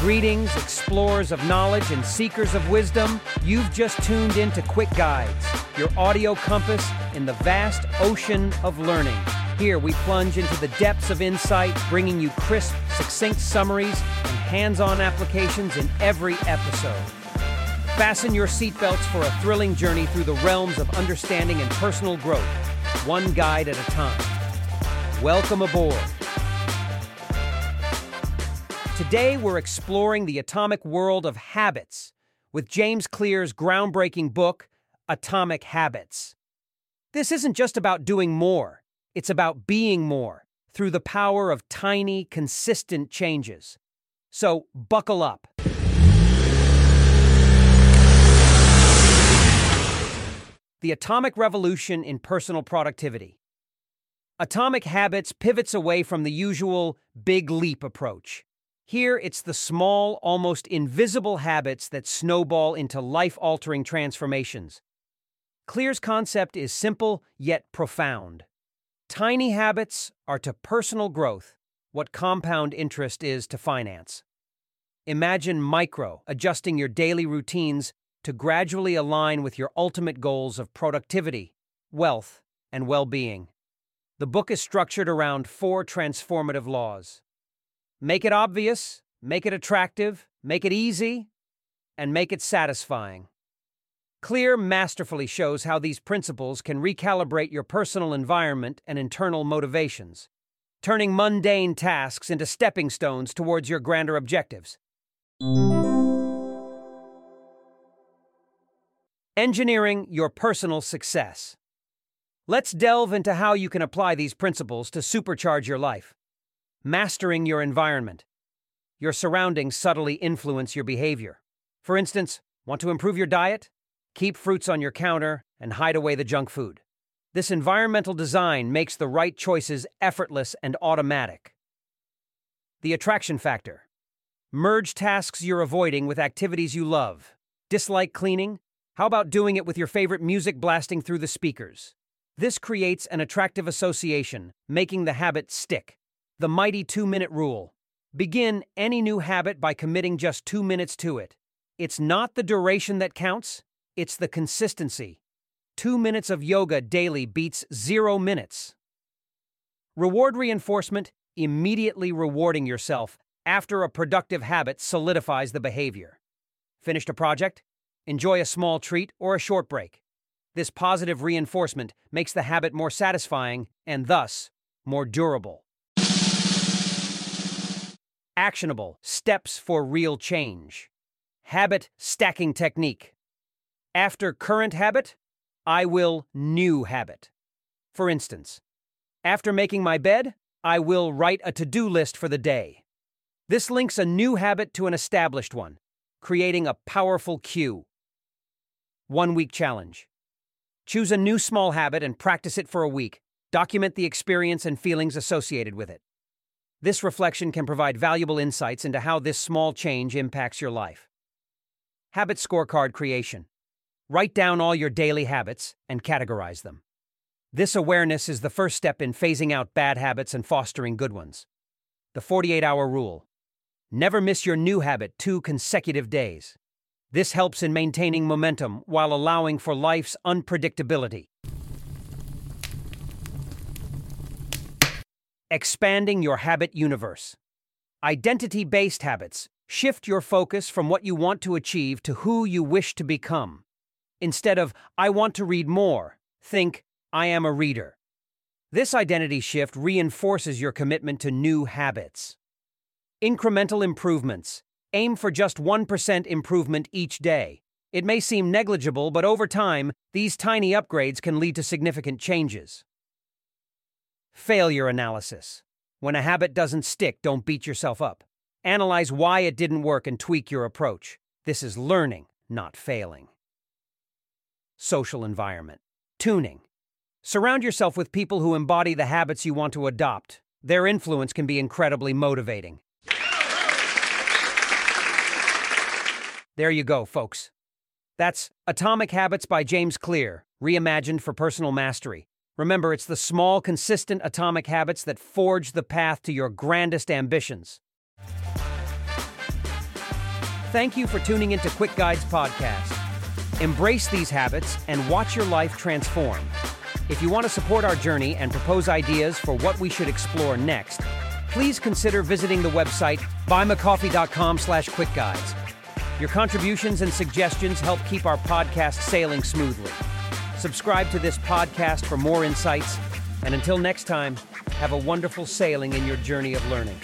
Greetings, explorers of knowledge and seekers of wisdom. You've just tuned into Quick Guides, your audio compass in the vast ocean of learning. Here we plunge into the depths of insight, bringing you crisp, succinct summaries and hands on applications in every episode. Fasten your seatbelts for a thrilling journey through the realms of understanding and personal growth, one guide at a time. Welcome aboard. Today, we're exploring the atomic world of habits with James Clear's groundbreaking book, Atomic Habits. This isn't just about doing more, it's about being more through the power of tiny, consistent changes. So, buckle up. The Atomic Revolution in Personal Productivity. Atomic Habits pivots away from the usual big leap approach here, it's the small, almost invisible habits that snowball into life altering transformations. Clear's concept is simple yet profound. Tiny habits are to personal growth what compound interest is to finance. Imagine micro adjusting your daily routines to gradually align with your ultimate goals of productivity, wealth, and well being. The book is structured around four transformative laws. Make it obvious, make it attractive, make it easy, and make it satisfying. Clear masterfully shows how these principles can recalibrate your personal environment and internal motivations, turning mundane tasks into stepping stones towards your grander objectives. Engineering your personal success. Let's delve into how you can apply these principles to supercharge your life. Mastering your environment. Your surroundings subtly influence your behavior. For instance, want to improve your diet? Keep fruits on your counter and hide away the junk food. This environmental design makes the right choices effortless and automatic. The attraction factor. Merge tasks you're avoiding with activities you love. Dislike cleaning? How about doing it with your favorite music blasting through the speakers? This creates an attractive association, making the habit stick. The mighty two minute rule. Begin any new habit by committing just two minutes to it. It's not the duration that counts, it's the consistency. Two minutes of yoga daily beats zero minutes. Reward reinforcement, immediately rewarding yourself after a productive habit solidifies the behavior. Finished a project? Enjoy a small treat or a short break. This positive reinforcement makes the habit more satisfying and thus more durable. Actionable steps for real change. Habit stacking technique. After current habit, I will new habit. For instance, after making my bed, I will write a to do list for the day. This links a new habit to an established one, creating a powerful cue. One week challenge. Choose a new small habit and practice it for a week. Document the experience and feelings associated with it. This reflection can provide valuable insights into how this small change impacts your life. Habit scorecard creation. Write down all your daily habits and categorize them. This awareness is the first step in phasing out bad habits and fostering good ones. The 48 hour rule. Never miss your new habit two consecutive days. This helps in maintaining momentum while allowing for life's unpredictability. Expanding your habit universe. Identity based habits shift your focus from what you want to achieve to who you wish to become. Instead of, I want to read more, think, I am a reader. This identity shift reinforces your commitment to new habits. Incremental improvements. Aim for just 1% improvement each day. It may seem negligible, but over time, these tiny upgrades can lead to significant changes. Failure analysis. When a habit doesn't stick, don't beat yourself up. Analyze why it didn't work and tweak your approach. This is learning, not failing. Social environment. Tuning. Surround yourself with people who embody the habits you want to adopt. Their influence can be incredibly motivating. There you go, folks. That's Atomic Habits by James Clear, reimagined for personal mastery. Remember, it's the small, consistent atomic habits that forge the path to your grandest ambitions. Thank you for tuning into Quick Guides Podcast. Embrace these habits and watch your life transform. If you want to support our journey and propose ideas for what we should explore next, please consider visiting the website buymeacoffee.com slash quickguides. Your contributions and suggestions help keep our podcast sailing smoothly. Subscribe to this podcast for more insights, and until next time, have a wonderful sailing in your journey of learning.